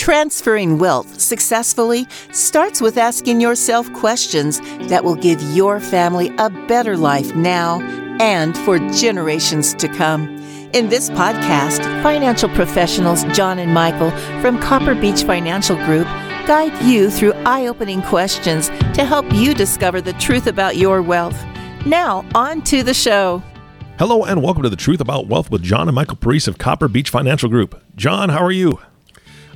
Transferring wealth successfully starts with asking yourself questions that will give your family a better life now and for generations to come. In this podcast, financial professionals John and Michael from Copper Beech Financial Group guide you through eye opening questions to help you discover the truth about your wealth. Now, on to the show. Hello and welcome to the Truth About Wealth with John and Michael Parise of Copper Beech Financial Group. John, how are you?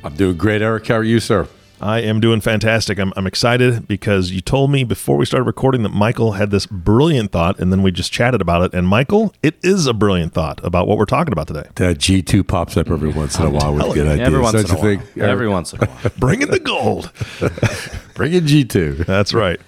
I'm doing great, Eric. How are you, sir? I am doing fantastic. I'm, I'm excited because you told me before we started recording that Michael had this brilliant thought, and then we just chatted about it. And Michael, it is a brilliant thought about what we're talking about today. That G2 pops up every once in a while with good ideas. Every once Don't in a you while. think, Every once in a while. Bring in the gold. Bring in G2. That's right.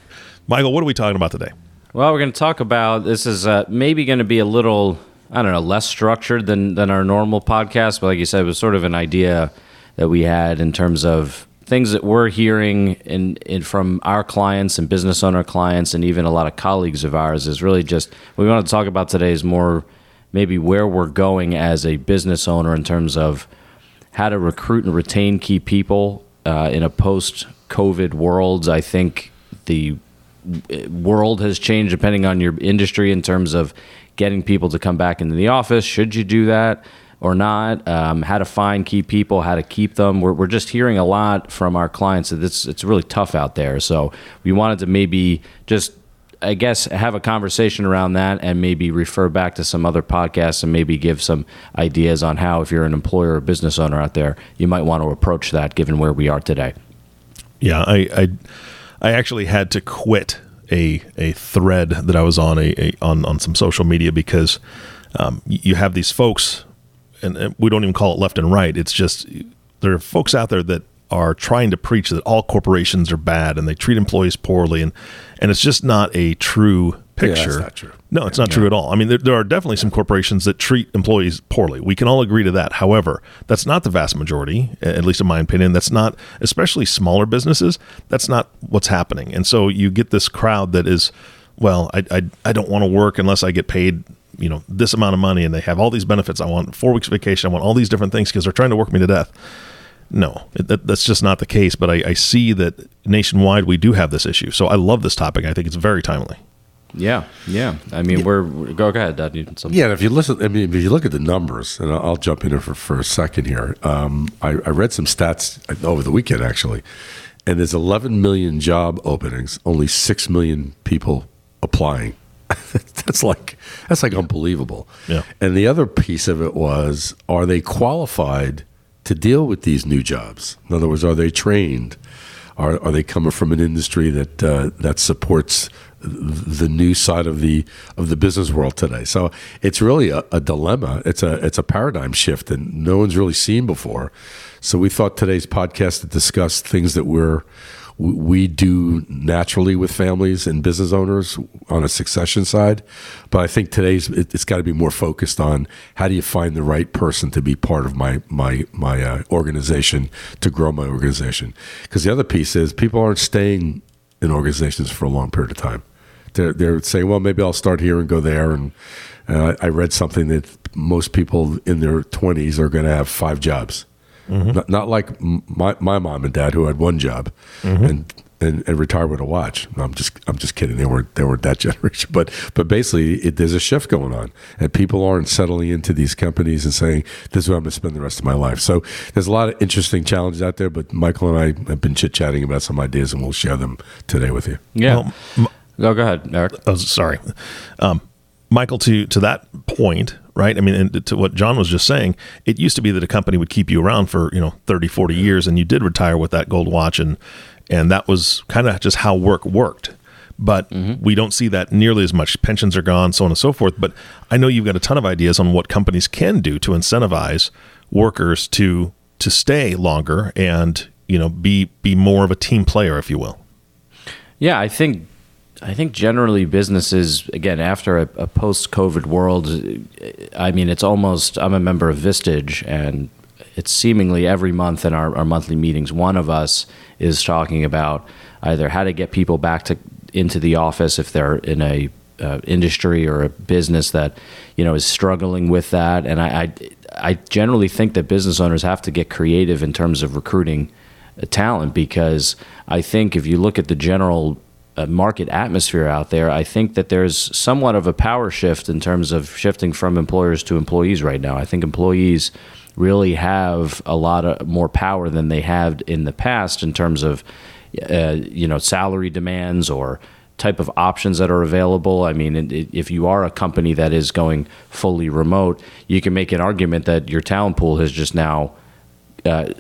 Michael, what are we talking about today? Well, we're going to talk about this is uh, maybe going to be a little I don't know less structured than than our normal podcast, but like you said, it was sort of an idea that we had in terms of things that we're hearing in, in from our clients and business owner clients and even a lot of colleagues of ours is really just what we want to talk about today is more maybe where we're going as a business owner in terms of how to recruit and retain key people uh, in a post-COVID world. I think the world has changed depending on your industry in terms of getting people to come back into the office. Should you do that or not? Um, how to find key people, how to keep them. We're, we're just hearing a lot from our clients that it's it's really tough out there. So we wanted to maybe just. I guess have a conversation around that and maybe refer back to some other podcasts and maybe give some ideas on how, if you're an employer or business owner out there, you might want to approach that given where we are today. Yeah, I, I, I actually had to quit a a thread that I was on a, a on on some social media because um, you have these folks, and, and we don't even call it left and right. It's just there are folks out there that are trying to preach that all corporations are bad and they treat employees poorly, and and it's just not a true picture. that's not true. No, it's not true at all. I mean, there, there are definitely some corporations that treat employees poorly. We can all agree to that. However, that's not the vast majority, at least in my opinion. That's not, especially smaller businesses, that's not what's happening. And so you get this crowd that is, well, I, I, I don't want to work unless I get paid, you know, this amount of money and they have all these benefits. I want four weeks vacation. I want all these different things because they're trying to work me to death. No, it, that, that's just not the case. But I, I see that nationwide we do have this issue. So I love this topic. I think it's very timely. Yeah, yeah. I mean, we're, we're go go ahead, Dad. You- some- Yeah, if you listen, I mean, if you look at the numbers, and I'll I'll jump in here for, for a second here. Um, I, I read some stats over the weekend, actually, and there's 11 million job openings, only 6 million people applying. that's like that's like unbelievable. Yeah. And the other piece of it was, are they qualified to deal with these new jobs? In other words, are they trained? Are, are they coming from an industry that uh, that supports the new side of the of the business world today? So it's really a, a dilemma. It's a it's a paradigm shift that no one's really seen before. So we thought today's podcast to discuss things that we're we- do naturally with families and business owners on a succession side. But I think today's it, it's got to be more focused on how do you find the right person to be part of my my my uh, organization to grow my organization. Because the other piece is people aren't staying in organizations for a long period of time. They're they're saying, well, maybe I'll start here and go there. And I read something that most people in their twenties are going to have five jobs. Not, not like my, my mom and dad who had one job and, and and retired with a watch. No, I'm just I'm just kidding. They weren't they weren't that generation. But but basically, it, there's a shift going on, and people aren't settling into these companies and saying this is where I'm going to spend the rest of my life. So there's a lot of interesting challenges out there. But Michael and I have been chit chatting about some ideas, and we'll share them today with you. yeah. Well, m- go go ahead, Eric. oh, sorry, um, Michael. To to that point, right? I mean, and to what John was just saying, it used to be that a company would keep you around for you know 30, 40 years, and you did retire with that gold watch, and and that was kind of just how work worked. But mm-hmm. we don't see that nearly as much. Pensions are gone, so on and so forth. But I know you've got a ton of ideas on what companies can do to incentivize workers to to stay longer and you know be be more of a team player, if you will. Yeah, I think I think generally businesses again after a, a post-COVID world. I mean, it's almost. I'm a member of Vistage, and it's seemingly every month in our, our monthly meetings, one of us is talking about either how to get people back to into the office if they're in a uh, industry or a business that you know is struggling with that, and I, I I generally think that business owners have to get creative in terms of recruiting uh, talent because I think if you look at the general uh, market atmosphere out there, I think that there's somewhat of a power shift in terms of shifting from employers to employees right now. I think employees really have a lot of more power than they had in the past in terms of uh, you know salary demands or type of options that are available. I mean, if you are a company that is going fully remote, you can make an argument that your talent pool has just now uh,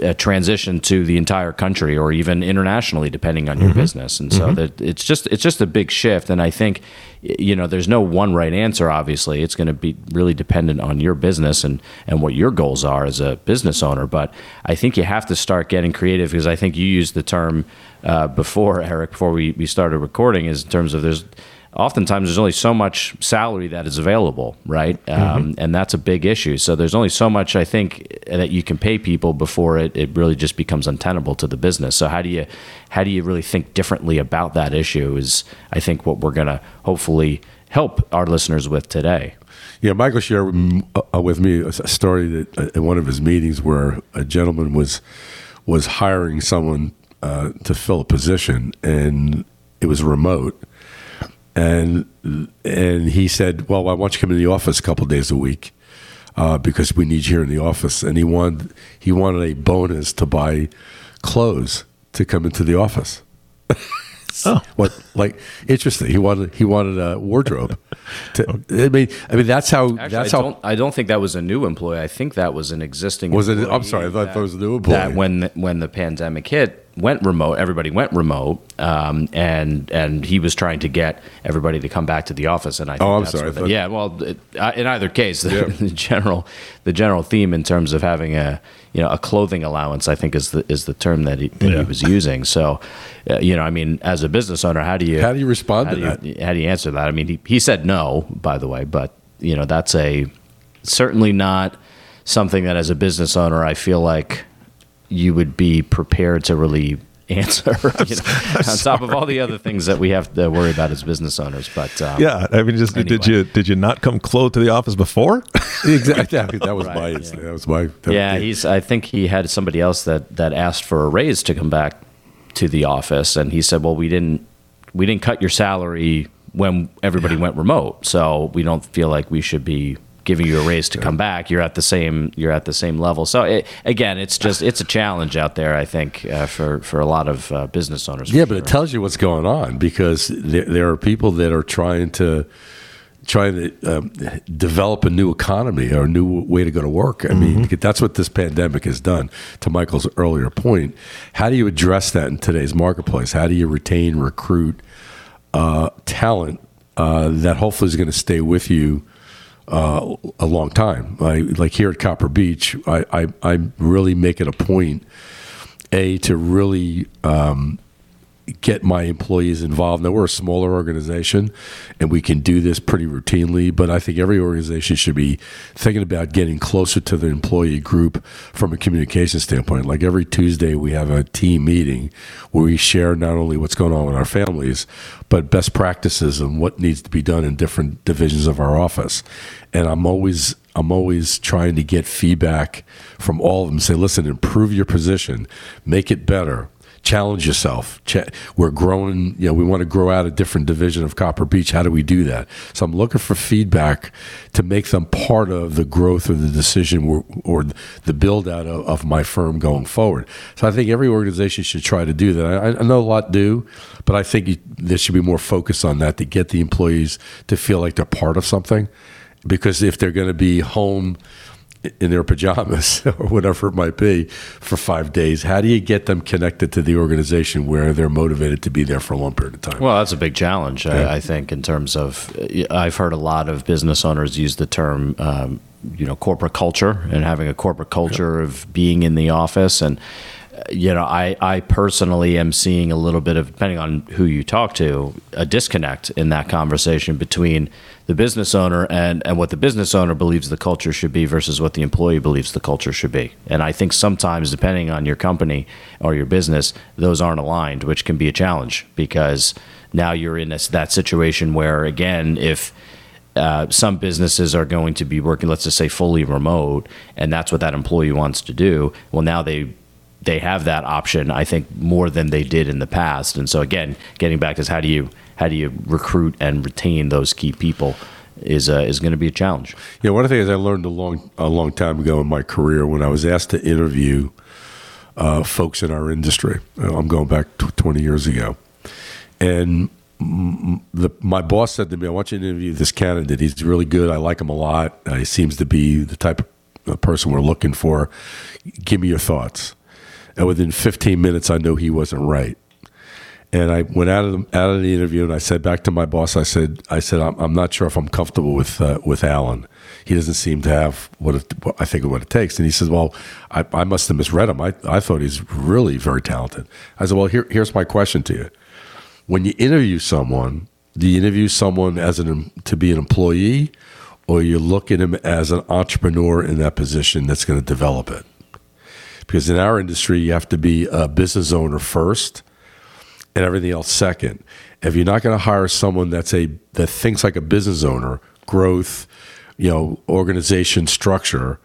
a transition to the entire country or even internationally, depending on your mm-hmm. business. And so mm-hmm. that it's just it's just a big shift. And I think you know there's no one right answer. Obviously, it's going to be really dependent on your business and and what your goals are as a business owner. But I think you have to start getting creative because I think you used the term uh, before Eric before we we started recording is in terms of there's oftentimes there's only so much salary that is available, right? Um, mm-hmm. Um, and that's a big issue. So there's only so much I think that you can pay people before it, it really just becomes untenable to the business. So how do you how do you really think differently about that issue? Is I think what we're going to hopefully help our listeners with today. Yeah, Michael shared uh, with me a story that uh, in one of his meetings where a gentleman was was hiring someone uh, to fill a position, and it was remote and and he said, "Well, I want you to come in the office a couple days a week uh, because we need you here in the office." And he wanted he wanted a bonus to buy clothes to come into the office. oh, what like interesting? He wanted he wanted a wardrobe. To, I mean, I mean that's how Actually, that's I how. Don't, I don't think that was a new employee. I think that was an existing. Was it? I'm sorry, I thought that, that was a new employee. That when the, when the pandemic hit, went remote. Everybody went remote, um, and and he was trying to get everybody to come back to the office. And I think oh, I'm sorry. The, yeah, well, it, uh, in either case, the, yeah. the, general the general theme in terms of having a you know a clothing allowance, I think is the is the term that he, that yeah. he was using. So, uh, you know, I mean, as a business owner, how do you how do you respond to that? You, how do you answer that? I mean, he, he said no, by the way, but you know, that's a certainly not something that as a business owner I feel like you would be prepared to really answer you know, on top of all the other things that we have to worry about as business owners but um, yeah i mean just anyway. did you did you not come clothed to the office before exactly that was right, my yeah. that was my that, yeah he's i think he had somebody else that that asked for a raise to come back to the office and he said well we didn't we didn't cut your salary when everybody yeah. went remote so we don't feel like we should be giving you a raise to come back, you're at the same you're at the same level. So it, again, it's just it's a challenge out there. I think uh, for for a lot of uh, business owners. Yeah, but it tells you what's going on because there, there are people that are trying to trying to um, develop a new economy or a new way to go to work. I mm-hmm. mean, that's what this pandemic has done. To Michael's earlier point, how do you address that in today's marketplace? How do you retain, recruit uh, talent uh, that hopefully is going to stay with you? Uh, a long time. I, like here at Copper Beech, I, I, I really make it a point, A, to really um, get my employees involved. Now we're a smaller organization, and we can do this pretty routinely. But I think every organization should be thinking about getting closer to the employee group from a communication standpoint. Like every Tuesday, we have a team meeting where we share not only what's going on with our families, but best practices and what needs to be done in different divisions of our office. And I'm always I'm always trying to get feedback from all of them. Say, listen, improve your position, make it better challenge yourself. We're growing, you know, we want to grow out a different division of Copper Beech. How do we do that? So I'm looking for feedback to make them part of the growth of the decision or, or the build out of, of, my firm going forward. So I think every organization should try to do that. I, I know a lot do, but I think you, there should be more focus on that to get the employees to feel like they're part of something. Because if they're going to be home, in their pajamas or whatever it might be for five days. How do you get them connected to the organization where they're motivated to be there for a long period of time? Well, that's a big challenge, yeah. I, I, think, in terms of. I've heard a lot of business owners use the term. Um, you know, corporate culture and having a corporate culture of being in the office, and you know, I, I personally am seeing a little bit of, depending on who you talk to, a disconnect in that conversation between the business owner and, and what the business owner believes the culture should be versus what the employee believes the culture should be. And I think sometimes, depending on your company or your business, those aren't aligned, which can be a challenge because now you're in this, that situation where, again, if uh, some businesses are going to be working, let's just say, fully remote, and that's what that employee wants to do. Well, now they they have that option, I think, more than they did in the past. And so, again, getting back to how do you how do you recruit and retain those key people is uh, is going to be a challenge. Yeah, one of the things I learned a long a long time ago in my career when I was asked to interview uh, folks in our industry. Uh, I'm going back to 20 years ago, and the, my boss said to me, "I want you to interview this candidate. He's really good. I like him a lot. Uh, he seems to be the type of person we're looking for. Give me your thoughts." And within 15 minutes, I knew he wasn't right. And I went out of the, out of the interview, and I said back to my boss, I said, I said, I'm, I'm not sure if I'm comfortable with uh, with Alan. He doesn't seem to have what, it, what I think what it takes. And he says, Well, I, I must have misread him. I, I thought he's really very talented. I said, Well, here, here's my question to you. When you interview someone, do you interview someone as an to be an employee, or you look at him as an entrepreneur in that position that's going to develop it? Because in our industry, you have to be a business owner first and everything else second. If you're not going to hire someone that's a that thinks like a business owner, growth, you know, organization structure,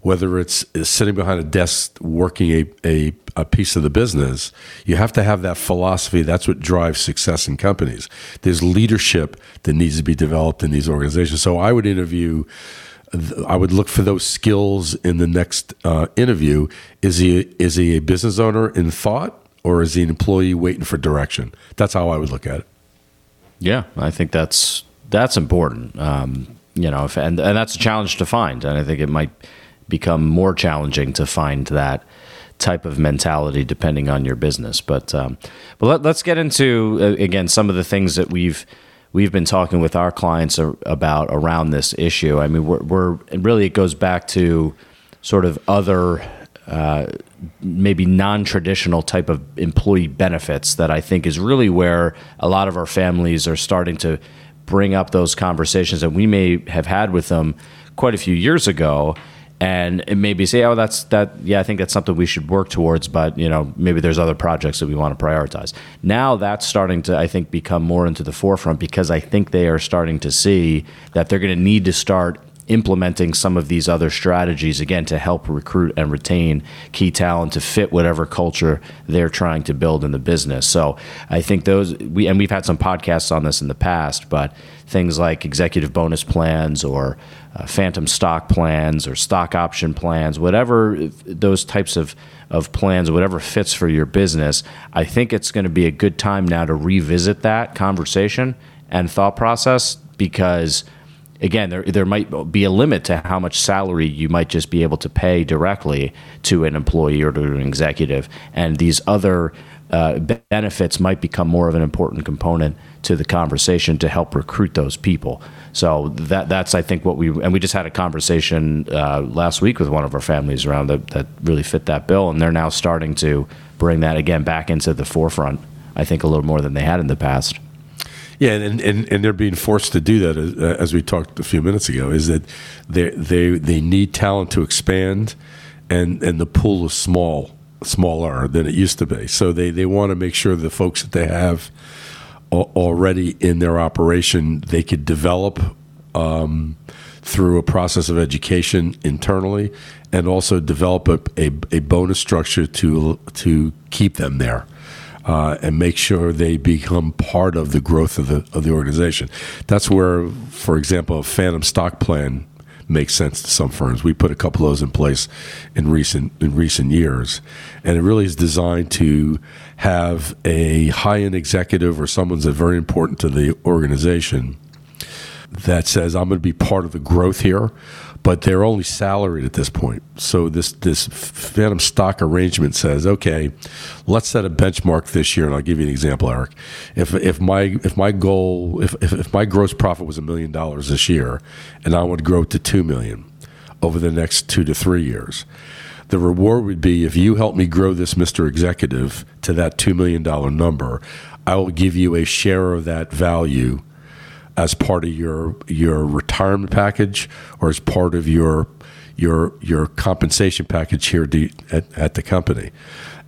whether it's sitting behind a desk working a, a, a, piece of the business, you have to have that philosophy. That's what drives success in companies. There's leadership that needs to be developed in these organizations. So I would interview I would look for those skills in the next uh, interview. Is he is he a business owner in thought, or is he an employee waiting for direction? That's how I would look at it. Yeah, I think that's that's important. Um, you know, if, and and that's a challenge to find, and I think it might become more challenging to find that type of mentality depending on your business. But um, but let, us get into uh, again some of the things that we've we've been talking with our clients about around this issue. I mean, we're, we're really it goes back to sort of other uh, maybe non-traditional type of employee benefits that I think is really where a lot of our families are starting to bring up those conversations that we may have had with them quite a few years ago and maybe say, oh, that's that. Yeah, I think that's something we should work towards. But you know, maybe there's other projects that we want to prioritize. Now that's starting to, I think, become more into the forefront because I think they are starting to see that they're going to need to start implementing some of these other strategies again to help recruit and retain key talent to fit whatever culture they're trying to build in the business. So I think those we and we've had some podcasts on this in the past, but things like executive bonus plans or uh, phantom stock plans or stock option plans, whatever those types of of plans, whatever fits for your business, I think it's going to be a good time now to revisit that conversation and thought process because again, there there might be a limit to how much salary you might just be able to pay directly to an employee or to an executive, and these other uh, benefits might become more of an important component to the conversation to help recruit those people. So that that's I think what we and we just had a conversation uh, last week with one of our families around that that really fit that bill, and they're now starting to bring that again back into the forefront. I think a little more than they had in the past. Yeah, and, and, and they're being forced to do that, as, uh, as we talked a few minutes ago, is that they, they, they need talent to expand, and, and the pool is small, smaller than it used to be. So they, they want to make sure the folks that they have already in their operation, they could develop um, through a process of education internally and also develop a, a, a bonus structure to, to keep them there uh, and make sure they become part of the growth of the of the organization. That's where, for example, a phantom stock plan makes sense to some firms. We put a couple of those in place in recent in recent years, and it really is designed to have a high end executive or someone that's very important to the organization that says, "I'm going to be part of the growth here." But they're only salaried at this point. So this this phantom stock arrangement says, okay, let's set a benchmark this year, and I'll give you an example, Eric. If if my if my goal if if, if my gross profit was a million dollars this year, and I would grow to two million over the next two to three years, the reward would be if you help me grow this Mr. Executive to that $2 million number, I will give you a share of that value as part of your your retirement package or as part of your your your compensation package here at, at the company.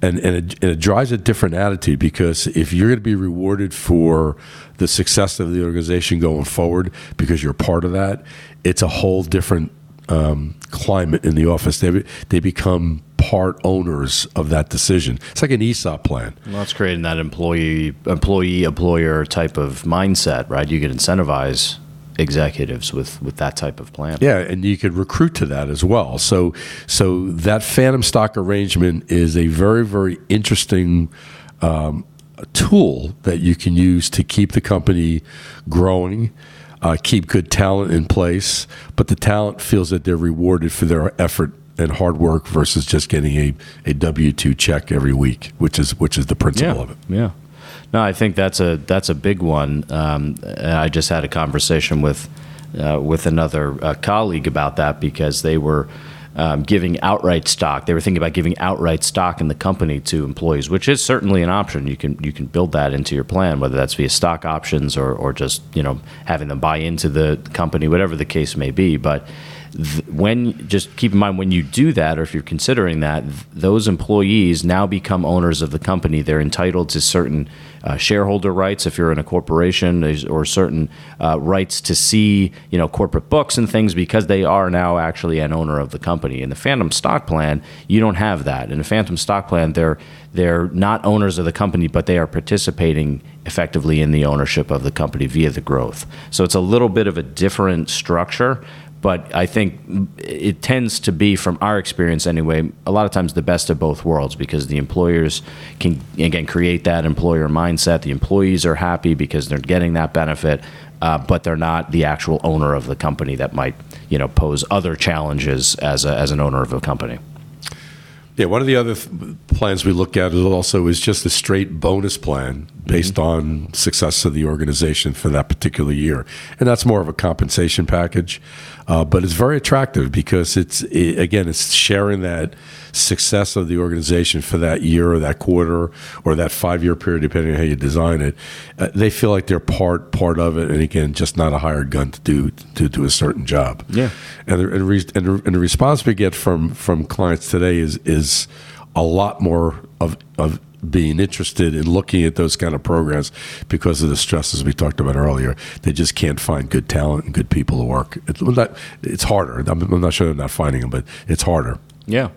And, and it, and, it, drives a different attitude because if you're going to be rewarded for the success of the organization going forward because you're part of that, it's a whole different um, climate in the office. They, they become part owners of that decision. It's like an ESOP plan. Well, it's creating that employee employee employer type of mindset, right? You can incentivize executives with with that type of plan. Yeah, and you could recruit to that as well. So so that phantom stock arrangement is a very very interesting um, tool that you can use to keep the company growing. Uh, keep good talent in place, but the talent feels that they're rewarded for their effort and hard work versus just getting a, a W two check every week, which is which is the principle yeah, of it. Yeah. No, I think that's a that's a big one. Um, I just had a conversation with uh, with another uh, colleague about that because they were um, giving outright stock. They were thinking about giving outright stock in the company to employees, which is certainly an option. You can you can build that into your plan, whether that's via stock options or or just you know having them buy into the company, whatever the case may be. But when just keep in mind when you do that or if you're considering that those employees now become owners of the company. They're entitled to certain uh, shareholder rights if you're in a corporation or certain uh, rights to see you know corporate books and things because they are now actually an owner of the company. In the phantom stock plan you don't have that. In a phantom stock plan they're they're not owners of the company but they are participating effectively in the ownership of the company via the growth. So it's a little bit of a different structure but I think it tends to be, from our experience anyway, a lot of times the best of both worlds because the employers can, again, create that employer mindset. The employees are happy because they're getting that benefit, uh, but they're not the actual owner of the company that might, you know, pose other challenges as, a, as an owner of a company. Yeah, one of the other th- plans we look at is also is just a straight bonus plan based mm-hmm. on success of the organization for that particular year, and that's more of a compensation package. Uh, but it's very attractive because it's it, again it's sharing that success of the organization for that year or that quarter or that five year period, depending on how you design it. Uh, they feel like they're part part of it, and again, just not a hired gun to do to do a certain job. Yeah, and the, and, re, and, the, and the response we get from from clients today is is a lot more of of being interested in looking at those kind of programs because of the stresses we talked about earlier. They just can't find good talent and good people to work. It's, not, it's harder. I'm, not sure they're not finding them, but it's harder. Yeah.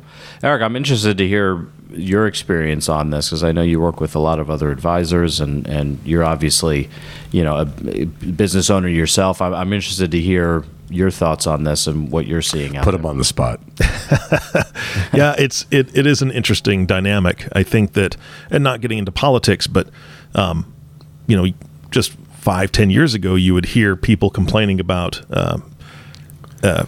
Eric, I'm interested to hear your experience on this because I know you work with a lot of other advisors and, and you're obviously, you know, a business owner yourself. I'm, I'm interested to hear your thoughts on this and what you're seeing out Put there. them on the spot. yeah, it's it, it is an interesting dynamic. I think that, and not getting into politics, but um, you know, just five ten years ago, you would hear people complaining about. Um, uh,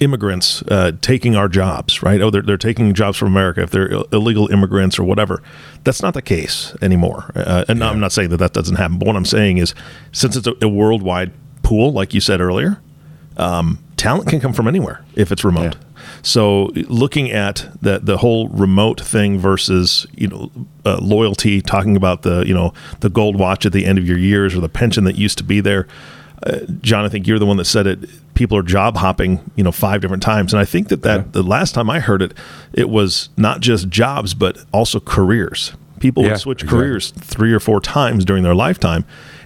immigrants uh, taking our jobs, right? Oh, they're, they're taking jobs from America if they're Ill- illegal immigrants or whatever. That's not the case anymore. Uh, and yeah. I'm not saying that that doesn't happen, but what I'm saying is since it's a, a worldwide pool, like you said earlier, um, talent can come from anywhere if it's remote. Yeah. So looking at the the whole remote thing versus you know uh, loyalty, talking about the you know the gold watch at the end of your years or the pension that used to be there. Uh, John, I think you're the one that said it. People are job hopping, you know, five different times, and I think that that yeah. the last time I heard it, it was not just jobs but also careers. People yeah, would switch exactly. careers three or four times during their lifetime,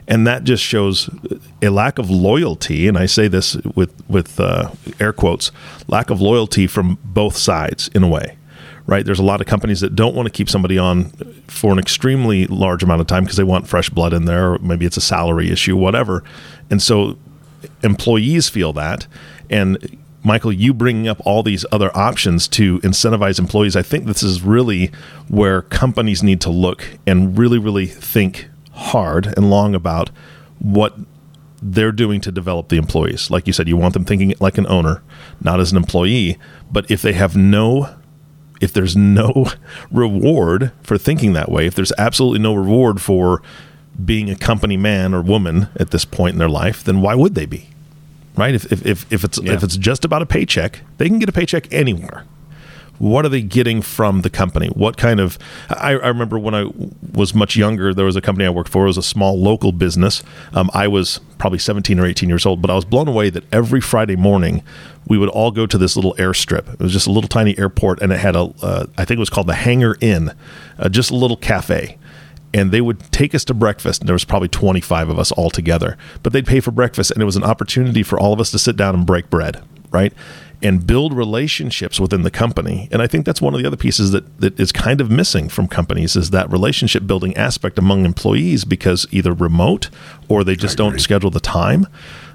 and that just shows a lack of loyalty. And I say this with with uh, air quotes, lack of loyalty from both sides in a way. Right? There's a lot of companies that don't want to keep somebody on for an extremely large amount of time because they want fresh blood in there. Or maybe it's a salary issue, whatever. And so employees feel that. And Michael, you bringing up all these other options to incentivize employees, I think this is really where companies need to look and really, really think hard and long about what they're doing to develop the employees. Like you said, you want them thinking like an owner, not as an employee. But if they have no, if there's no reward for thinking that way, if there's absolutely no reward for being a company man or woman at this point in their life, then why would they be? right? If if if, if it's Yeah. if it's just about a paycheck, they can get a paycheck anywhere. What are they getting from the company? What kind of? I, I remember when I was much younger, there was a company I worked for. It was a small local business. Um, I was probably 17 or 18 years old, but I was blown away that every Friday morning we would all go to this little airstrip. It was just a little tiny airport, and it had a, uh, I think it was called the Hangar Inn, uh, just a little cafe and they would take us to breakfast and there was probably 25 of us all together but they'd pay for breakfast and it was an opportunity for all of us to sit down and break bread right and build relationships within the company and i think that's one of the other pieces that, that is kind of missing from companies is that relationship building aspect among employees because either remote or they just don't schedule the time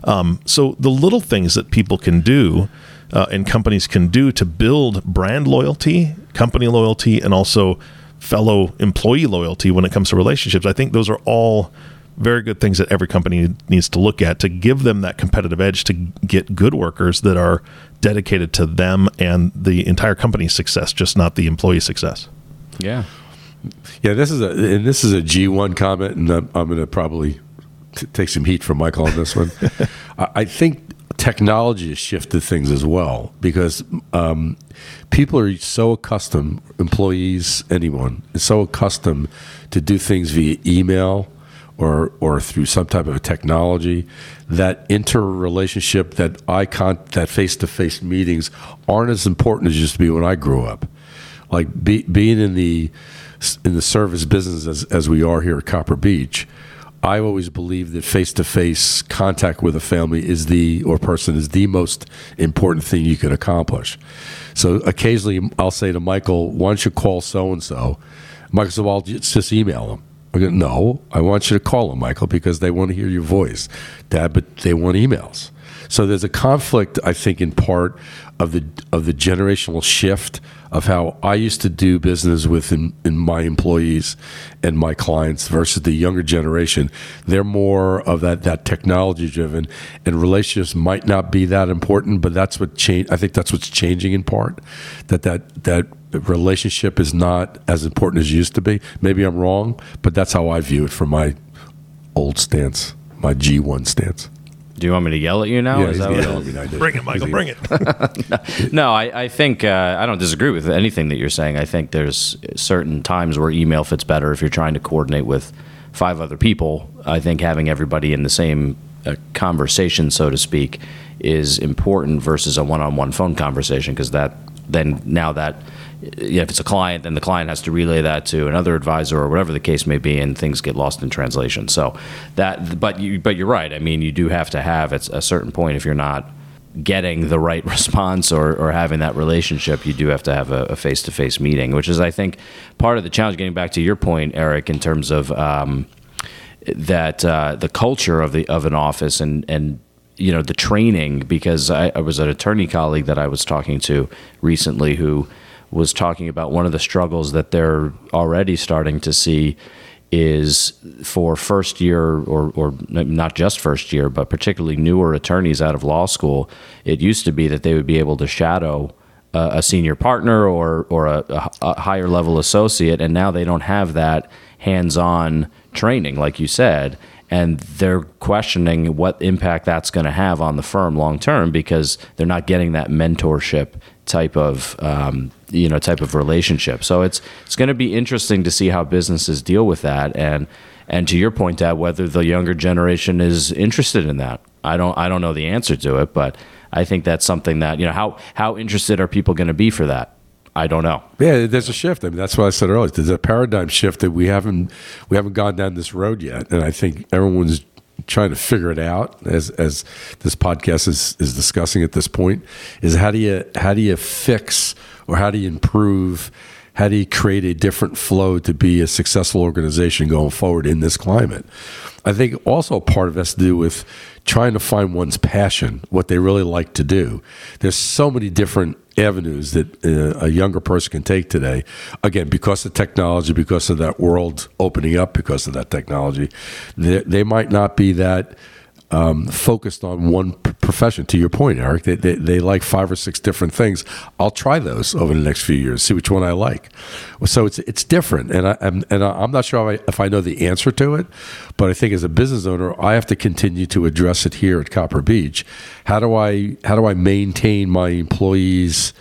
um, so the little things that people can do uh, and companies can do to build brand loyalty company loyalty and also fellow employee loyalty when it comes to relationships. I think those are all very good things that every company needs to look at to give them that competitive edge to get good workers that are dedicated to them and the entire company's success, just not the employee success. Yeah. Yeah, this is a and this is a G one comment, and I'm, I'm going to probably t- take some heat from Michael on this one. I, I think technology has shifted things as well because um, people are so accustomed, employees, anyone, is so accustomed to do things via email or or through some type of technology that interrelationship, that eye con, that face to face meetings aren't as important as used to be when I grew up. Like be, being in the in the service business as, as we are here at Copper Beech, I always believe that face to face contact with a family is the or person is the most important thing you can accomplish. So occasionally I'll say to Michael, "Why don't you call so and so?" Michael said, "Well, just email them." Go, "No, I want you to call them, Michael, because they want to hear your voice, Dad, but they want emails." So there's a conflict, I think, in part of the of the generational shift of how I used to do business with in, in my employees and my clients versus the younger generation. They're more of that that technology driven, and relationships might not be that important, but that's what change. I think that's what's changing in part. That that that relationship is not as important as it used to be. Maybe I'm wrong, but that's how I view it from my old stance, my G1 stance. Do you want me to yell at you now? Yeah, Is he's that what yelling it at me, I did. Bring it, Michael, bring it. No, I, I think uh, I don't disagree with anything that you're saying. I think there's certain times where email fits better if you're trying to coordinate with five other people. I think having everybody in the same uh, conversation, so to speak, is important versus a one-on-one phone conversation because that then now that you know, if it's a client, then the client has to relay that to another advisor or whatever the case may be, and things get lost in translation. So that, but you, but you're right. I mean, you do have to have at a certain point if you're not getting the right response or, or having that relationship, you do have to have a face to face meeting, which is, I think, part of the challenge. Getting back to your point, Eric, in terms of um, that uh, the culture of the of an office and and you know the training, because I, I was an attorney colleague that I was talking to recently who was talking about one of the struggles that they're already starting to see is for first year or, or not just first year, but particularly newer attorneys out of law school. It used to be that they would be able to shadow a, a senior partner or, or a, a, a higher level associate, and now they don't have that hands on training, like you said. And they're questioning what impact that's going to have on the firm long term because they're not getting that mentorship type of um, you know type of relationship. So it's it's going to be interesting to see how businesses deal with that, and and to your point, Dad, whether the younger generation is interested in that. I don't I don't know the answer to it, but I think that's something that you know how how interested are people going to be for that? I don't know. Yeah, there's a shift. I mean, that's what I said earlier. There's a paradigm shift that we haven't we haven't gone down this road yet, and I think everyone's trying to figure it out as as this podcast is is discussing at this point. Is how do you how do you fix or how do you improve? How do you create a different flow to be a successful organization going forward in this climate? I think also part of it has to do with trying to find one's passion, what they really like to do. There's so many different avenues that uh, a younger person can take today. Again, because of technology, because of that world opening up, because of that technology, they, they might not be that um, focused on one p- profession. To your point, Eric, they, they, they like five or six different things. I'll try those over the next few years, see which one I like. So it's it's different, and I am and I'm not sure if I, if I know the answer to it, but I think as a business owner, I have to continue to address it here at Copper Beech. How do I how do I maintain my employees?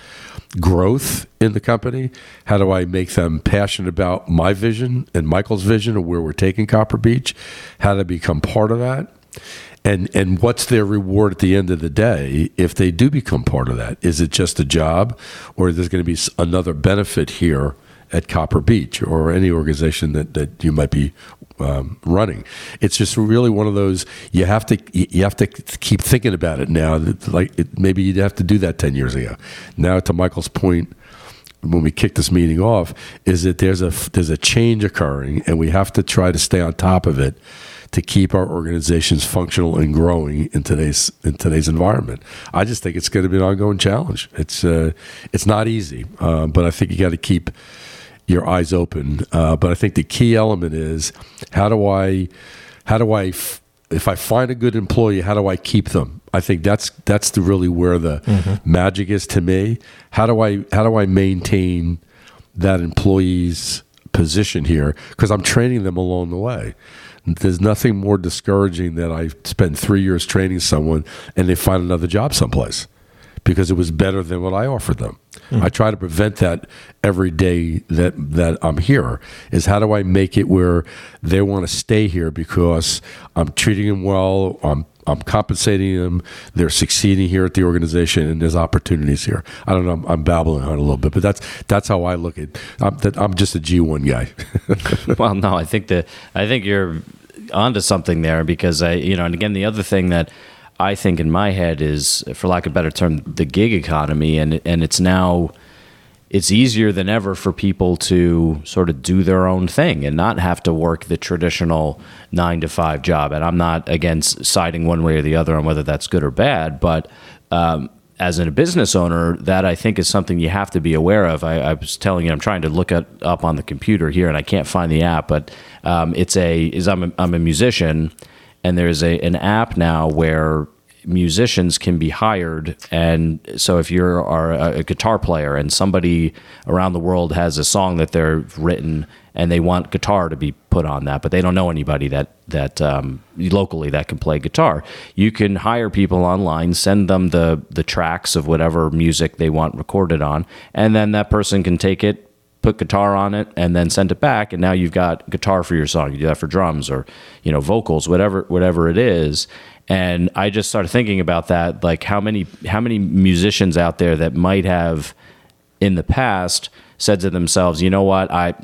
growth in the company? How do I make them passionate about my vision and Michael's vision of where we're taking Copper Beech? How to become part of that? And and what's their reward at the end of the day if they do become part of that? Is it just a job, or is there going to be another benefit here at Copper Beech or any organization that, that you might be um, running? It's just really one of those you have to you have to keep thinking about it now. Like it, maybe you'd have to do that ten years ago. Now, to Michael's point, when we kick this meeting off is that there's a there's a change occurring and we have to try to stay on top of it to keep our organizations functional and growing in today's in today's environment. I just think it's going to be an ongoing challenge. It's uh, it's not easy, uh, but I think you got to keep your eyes open. Uh, but I think the key element is how do I how do I f- if I find a good employee, how do I keep them? I think that's that's the really where the magic is to me. How do I how do I maintain that employee's position here? Because I'm training them along the way. There's nothing more discouraging than I spend three years training someone and they find another job someplace because it was better than what I offered them. Hmm. I try to prevent that every day that that I'm here. Is how do I make it where they want to stay here because I'm treating them well, I'm I'm compensating them, they're succeeding here at the organization, and there's opportunities here. I don't know, I'm, I'm babbling on a little bit, but that's that's how I look at. I'm, that, I'm just a G1 guy. well, no, I think that I think you're onto something there because I, you know, and again, the other thing that I think in my head is, for lack of a better term, the gig economy, and and it's now it's easier than ever for people to sort of do their own thing and not have to work the traditional nine to five job. And I'm not against siding one way or the other on whether that's good or bad, but um, as a business owner, that I think is something you have to be aware of. I, I was telling you, I'm trying to look it up on the computer here, and I can't find the app, but um, it's a is I'm a, I'm a musician, and there's a an app now where musicians can be hired. And so if you're are a, guitar player and somebody around the world has a song that they're written and they want guitar to be put on that but they don't know anybody that that um, locally that can play guitar you can hire people online send them the the tracks of whatever music they want recorded on and then that person can take it put guitar on it and then sent it back and now you've got guitar for your song. You do that for drums or you know vocals whatever whatever it is. And i just started thinking about that like how many how many musicians out there that might have in the past said to themselves you know what? I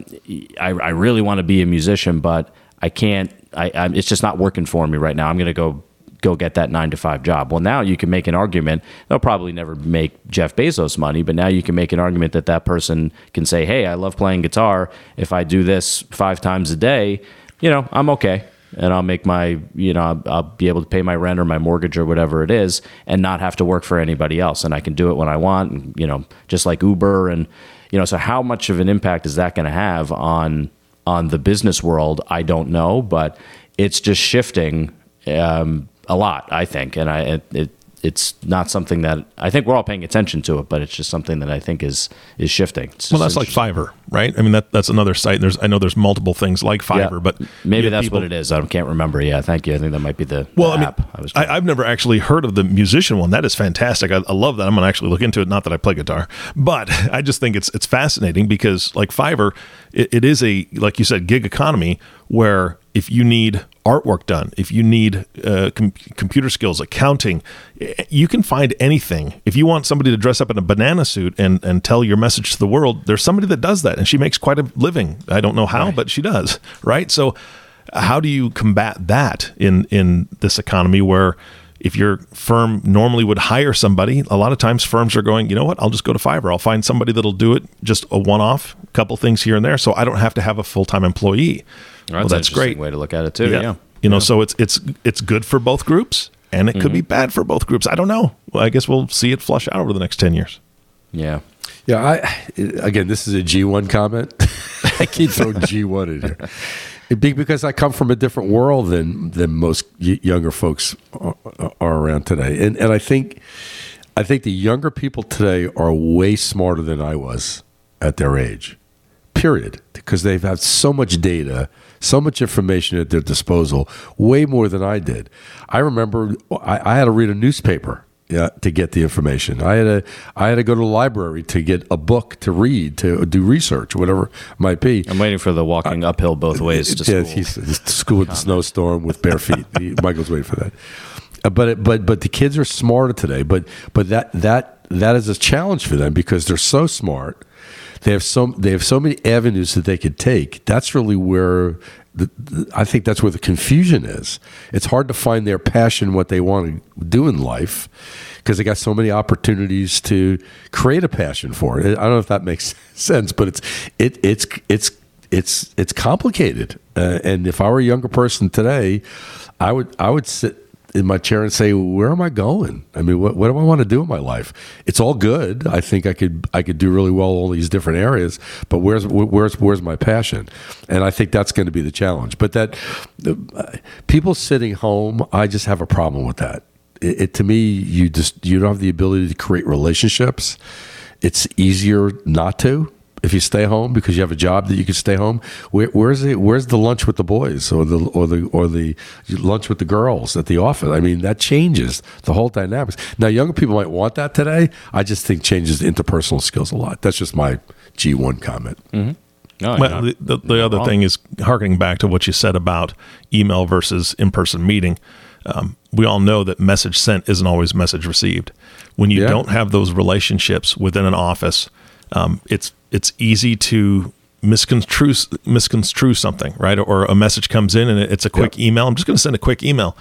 i, I really want to be a musician but i can't I, I it's just not working for me right now. I'm going to go go get that nine to five job. Well, now you can make an argument. They'll probably never make Jeff Bezos money, but now you can make an argument that that person can say, "Hey, I love playing guitar. If I do this five times a day, you know, I'm okay." And I'll make my, you know, I'll, I'll be able to pay my rent or my mortgage or whatever it is, and not have to work for anybody else. And I can do it when I want, and, you know, just like Uber. And you know, so how much of an impact is that going to have on on the business world? I don't know, but it's just shifting um, a lot, I think, and I it, it it's not something that I think we're all paying attention to it, but it's just something that I think is is shifting. Well, that's like. Fiverr, right? I mean, that that's another site. There's I know there's multiple things like Fiverr, Yeah. but maybe that's people- what it is. I can't remember. Yeah, thank you. I think that might be the, Well, the I mean, app. I was I, I've never actually heard of the musician one. That is fantastic. I, I love that. I'm gonna actually look into it. Not that I play guitar, but I just think it's it's fascinating because like Fiverr, it, it is a like you said gig economy where if you need artwork done, if you need uh, com- computer skills, accounting, eh, you can find anything. If you want somebody to dress up in a banana suit and and tell your message to the world, there's somebody that does that, and she makes quite a living. I don't know how, but she does. Right, so how do you combat that in in this economy where if your firm normally would hire somebody, a lot of times firms are going, you know what, I'll just go to Fiverr. I'll find somebody that'll do it, just a one off, couple things here and there, so I don't have to have a full time employee. Well, well, that's, that's an great. way to look at it too. Yeah. You know, so it's it's it's good for both groups, and it could Mm-hmm. be bad for both groups. I don't know. Well, I guess we'll see it flush out over the next ten years. Yeah. Yeah, I again, this is a G1 comment. I keep throwing G1 in here. Be- because I come from a different world than than most y- younger folks are, are around today, and and I think I think the younger people today are way smarter than I was at their age. Period, because they've had so much data, so much information at their disposal, way more than I did. I remember I, I had to read a newspaper yeah, to get the information. I had to I had to go to the library to get a book to read, to do research, whatever it might be. I'm waiting for the walking uphill both ways to yeah, school. he's, school with the snowstorm with bare feet. He- Michael's waiting for that. Uh, But but but the kids are smarter today. But but that that that is a challenge for them because they're so smart. They have so they have so many avenues that they could take. That's really where the, I think that's where the confusion is. It's hard to find their passion, what they want to do in life, because they got so many opportunities to create a passion for it. I don't know if that makes sense, but it's it it's it's it's it's complicated. Uh, and if I were a younger person today, I would I would sit in my chair and say, "Where am I going? I mean, what, what do I want to do in my life? It's all good. I think I could I could do really well all these different areas, but where's where's where's my passion? And I think that's going to be the challenge. But that uh, people sitting home, I just have a problem with that. It, it to me, you just you don't have the ability to create relationships. It's easier not to if you stay home because you have a job that you can stay home. Where, where's the where's the lunch with the boys or the or the or the lunch with the girls at the office? I mean, that changes the whole dynamics. Now, younger people might want that today. I just think changes interpersonal skills a lot. That's just my G one comment. No, Well, you're not- the, the, the other wrong. thing is harkening back to what you said about email versus in person meeting. Um, we all know that message sent isn't always message received. When you Yeah. don't have those relationships within an office, um, it's it's easy to misconstrue misconstrue something, right? Or a message comes in and it's a quick email. I'm just going to send a quick email.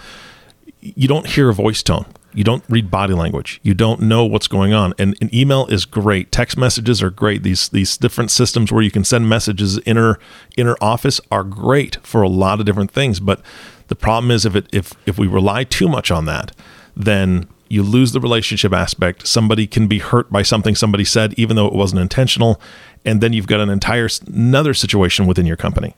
You don't hear a voice tone. You don't read body language. You don't know what's going on. And an email is great. Text messages are great. These these different systems where you can send messages inner inner office are great for a lot of different things. But the problem is if it if if we rely too much on that, then you lose the relationship aspect. Somebody can be hurt by something somebody said, even though it wasn't intentional, and then you've got an entire another situation within your company.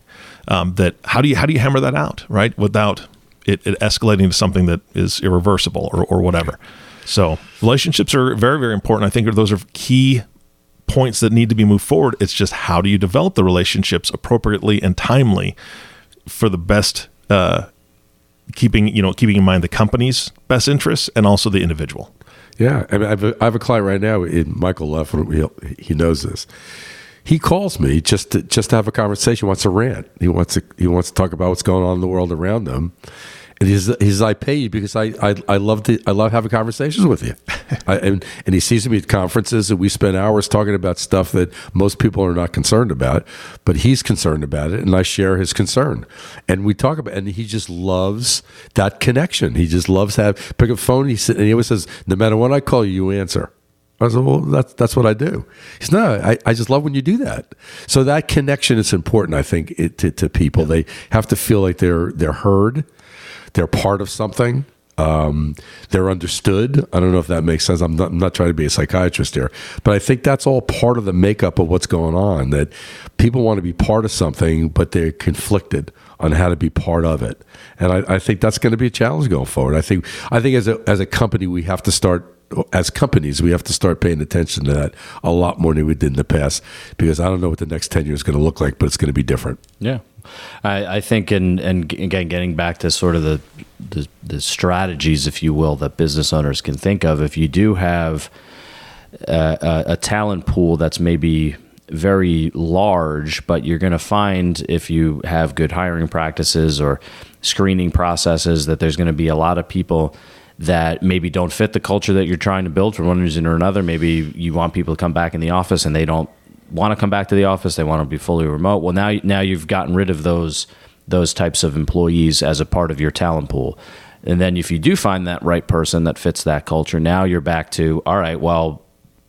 Um, that how do you how do you hammer that out right without it, it escalating to something that is irreversible or, or whatever. So relationships are very very important. I think those are key points that need to be moved forward. It's just how do you develop the relationships appropriately and timely for the best uh, keeping you know keeping in mind the company's best interests and also the individual. Yeah, I, mean, I, have a, I have a client right now. In Michael left. He, knows this. He calls me just to just to have a conversation. He wants to rant. He wants to he wants to talk about what's going on in the world around him. And he's he's I pay you because I I, I love to I love having conversations with you. I, and and he sees me at conferences and we spend hours talking about stuff that most people are not concerned about, but he's concerned about it, and I share his concern. And we talk about and he just loves that connection. He just loves have pick up the phone. He and he always says, no matter what I call you, you answer. I said, well, that's that's what I do. He's no, I, I just love when you do that. So that connection is important, I think, it, to, to people. They have to feel like they're they're heard, they're part of something, um, they're understood. I don't know if that makes sense. I'm not, I'm not trying to be a psychiatrist here, but I think that's all part of the makeup of what's going on. That people want to be part of something, but they're conflicted on how to be part of it. And I, I think that's going to be a challenge going forward. I think I think as a as a company, we have to start as companies, we have to start paying attention to that a lot more than we did in the past because I don't know what the next 10 years is going to look like, but it's going to be different. Yeah, I, I think, and and again, getting back to sort of the, the the strategies, if you will, that business owners can think of. If you do have a, a, a talent pool that's maybe very large, but you're going to find if you have good hiring practices or screening processes that there's going to be a lot of people that maybe don't fit the culture that you're trying to build for one reason or another. Maybe you want people to come back in the office and they don't want to come back to the office. They want to be fully remote. Well, now now you've gotten rid of those those types of employees as a part of your talent pool. And then if you do find that right person that fits that culture, now you're back to all right. Well,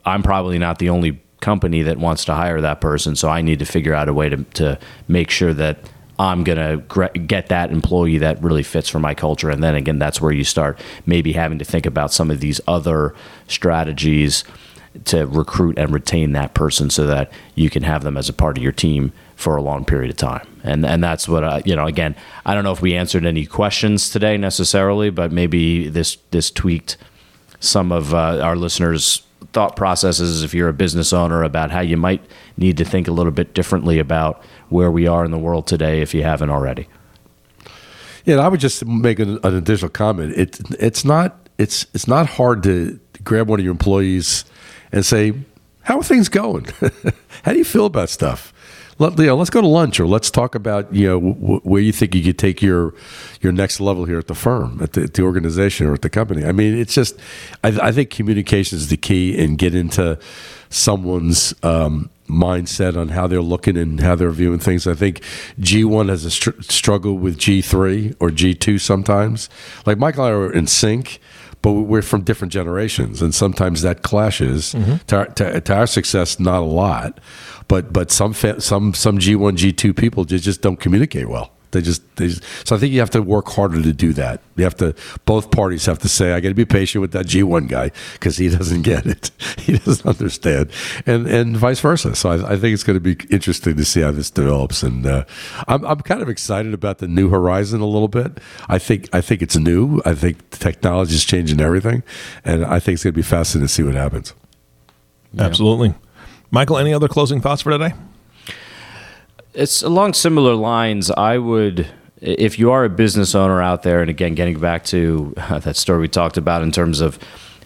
I'm probably not the only company that wants to hire that person, so I need to figure out a way to to make sure that I'm gonna gre- get that employee that really fits for my culture. And then again, that's where you start maybe having to think about some of these other strategies to recruit and retain that person so that you can have them as a part of your team for a long period of time. And and that's what I, you know. Again, I don't know if we answered any questions today necessarily, but maybe this this tweaked some of uh, our listeners' thought processes if you're a business owner about how you might need to think a little bit differently about where we are in the world today if you haven't already. Yeah, I would just make an, an additional comment. It it's not it's it's not hard to grab one of your employees and say, "How are things going? How do you feel about stuff?" Let, you know, let's go to lunch or let's talk about you know w- where you think you could take your your next level here at the firm, at the, at the organization, or at the company. I mean, it's just I, I think communication is the key and get into someone's um, mindset on how they're looking and how they're viewing things. I think G1 has a str- struggle with G3 or G2 sometimes. Like Michael and I are in sync, but we're from different generations, and sometimes that clashes. Mm-hmm. To, our, to, to, our success, not a lot, but but some some some G one G two people just, just don't communicate well. They just, they just, so I think you have to work harder to do that. You have to, both parties have to say, I got to be patient with that G1 guy because he doesn't get it. He doesn't understand. And, and vice versa. So I, I think it's going to be interesting to see how this develops. And uh, I'm, I'm kind of excited about the new horizon a little bit. I think, I think it's new. I think technology is changing everything. And I think it's going to be fascinating to see what happens. Yeah. Michael, any other closing thoughts for today? It's along similar lines. I would, if you are a business owner out there, and again, getting back to that story we talked about in terms of,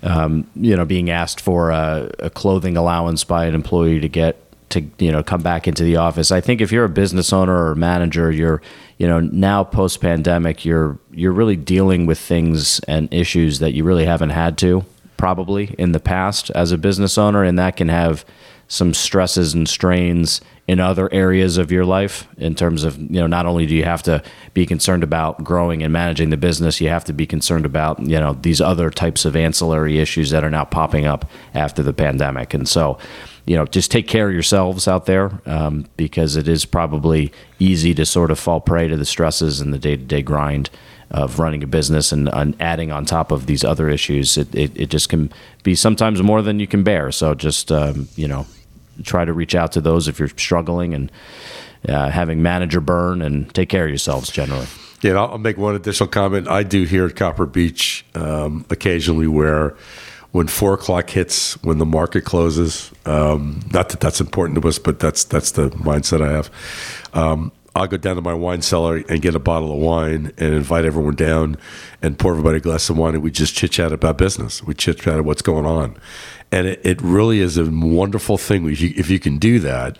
um, you know, being asked for a, a clothing allowance by an employee to get to you know come back into the office. I think if you're a business owner or manager, you're you know now post pandemic, you're you're really dealing with things and issues that you really haven't had to probably in the past as a business owner, and that can have some stresses and strains in other areas of your life in terms of you know not only do you have to be concerned about growing and managing the business you have to be concerned about you know these other types of ancillary issues that are now popping up after the pandemic. And so you know just take care of yourselves out there um, because it is probably easy to sort of fall prey to the stresses and the day-to-day grind of running a business and, and adding on top of these other issues. It, it, it, just can be sometimes more than you can bear. So just um, you know try to reach out to those if you're struggling and uh, having manager burn and take care of yourselves generally. Yeah, I'll make one additional comment. I do here at Copper Beech um, occasionally where when four o'clock hits, when the market closes, um, not that that's important to us, but that's that's the mindset I have. Um, I'll go down to my wine cellar and get a bottle of wine and invite everyone down and pour everybody a glass of wine and we just chit chat about business. We chit chat about what's going on and it, it really is a wonderful thing if you, if you can do that.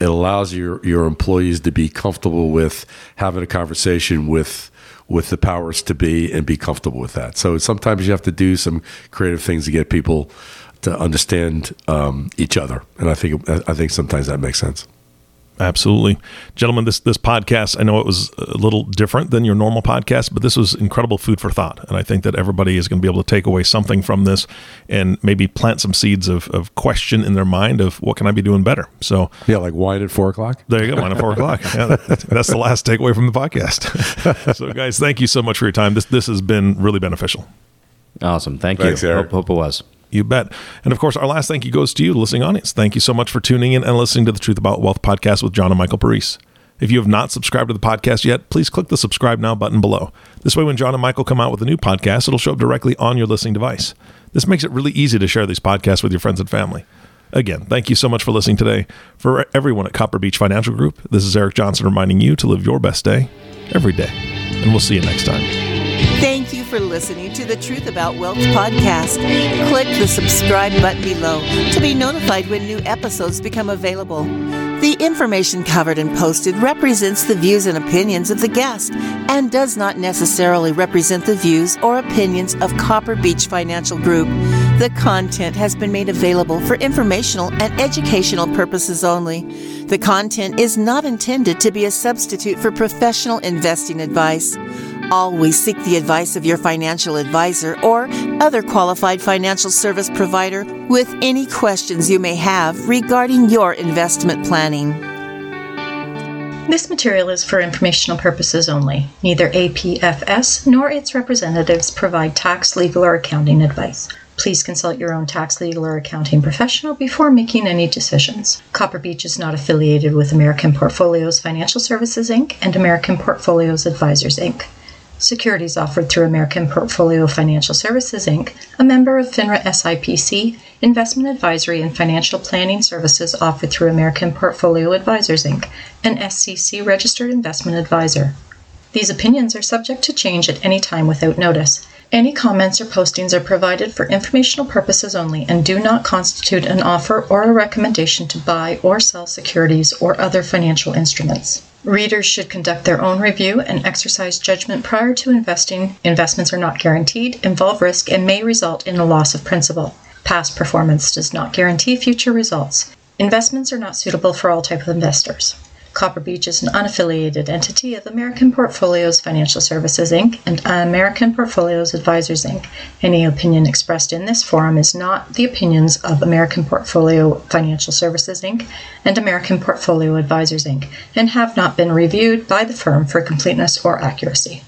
It allows your your employees to be comfortable with having a conversation with with the powers to be and be comfortable with that. So sometimes you have to do some creative things to get people to understand um, each other. And i think i think sometimes that makes sense Absolutely. Gentlemen, this this podcast, I know it was a little different than your normal podcast, but this was incredible food for thought. And I think that everybody is going to be able to take away something from this and maybe plant some seeds of, of question in their mind of what can I be doing better? So Yeah, like wine at four o'clock. There you go, wine at four o'clock. Yeah, that's, that's the last takeaway from the podcast. so guys, thank you so much for your time. This this has been really beneficial. Awesome. Thank Thanks, you. Eric. Hope, hope it was. You bet. And of course, our last thank you goes to you, the listening audience. Thank you so much for tuning in and listening to the Truth About Wealth podcast with John and Michael Parise. If you have not subscribed to the podcast yet, please click the subscribe now button below. This way, when John and Michael come out with a new podcast, it'll show up directly on your listening device. This makes it really easy to share these podcasts with your friends and family. Again, thank you so much for listening today. For everyone at Copper Beech Financial Group, this is Eric Johnson reminding you to live your best day every day. And we'll see you next time. Thank for listening to the Truth About Wealth podcast. Click the subscribe button below to be notified when new episodes become available. The information covered and posted represents the views and opinions of the guest and does not necessarily represent the views or opinions of Copper Beech Financial Group. The content has been made available for informational and educational purposes only. The content is not intended to be a substitute for professional investing advice. Always seek the advice of your financial advisor or other qualified financial service provider with any questions you may have regarding your investment planning. This material is for informational purposes only. Neither APFS nor its representatives provide tax, legal, or accounting advice. Please consult your own tax, legal, or accounting professional before making any decisions. Copper Beech is not affiliated with American Portfolios Financial Services Inc. and American Portfolios Advisors Inc. Securities offered through American Portfolio Financial Services Inc., a member of FINRA SIPC, investment advisory and financial planning services offered through American Portfolio Advisors Inc., an SEC registered investment advisor. These opinions are subject to change at any time without notice. Any comments or postings are provided for informational purposes only and do not constitute an offer or a recommendation to buy or sell securities or other financial instruments. Readers should conduct their own review and exercise judgment prior to investing. Investments are not guaranteed, involve risk, and may result in a loss of principal. Past performance does not guarantee future results. Investments are not suitable for all type of investors. Copper Beech is an unaffiliated entity of American Portfolios Financial Services Inc. and American Portfolios Advisors Inc. Any opinion expressed in this forum is not the opinions of American Portfolio Financial Services Inc. and American Portfolio Advisors Inc. and have not been reviewed by the firm for completeness or accuracy.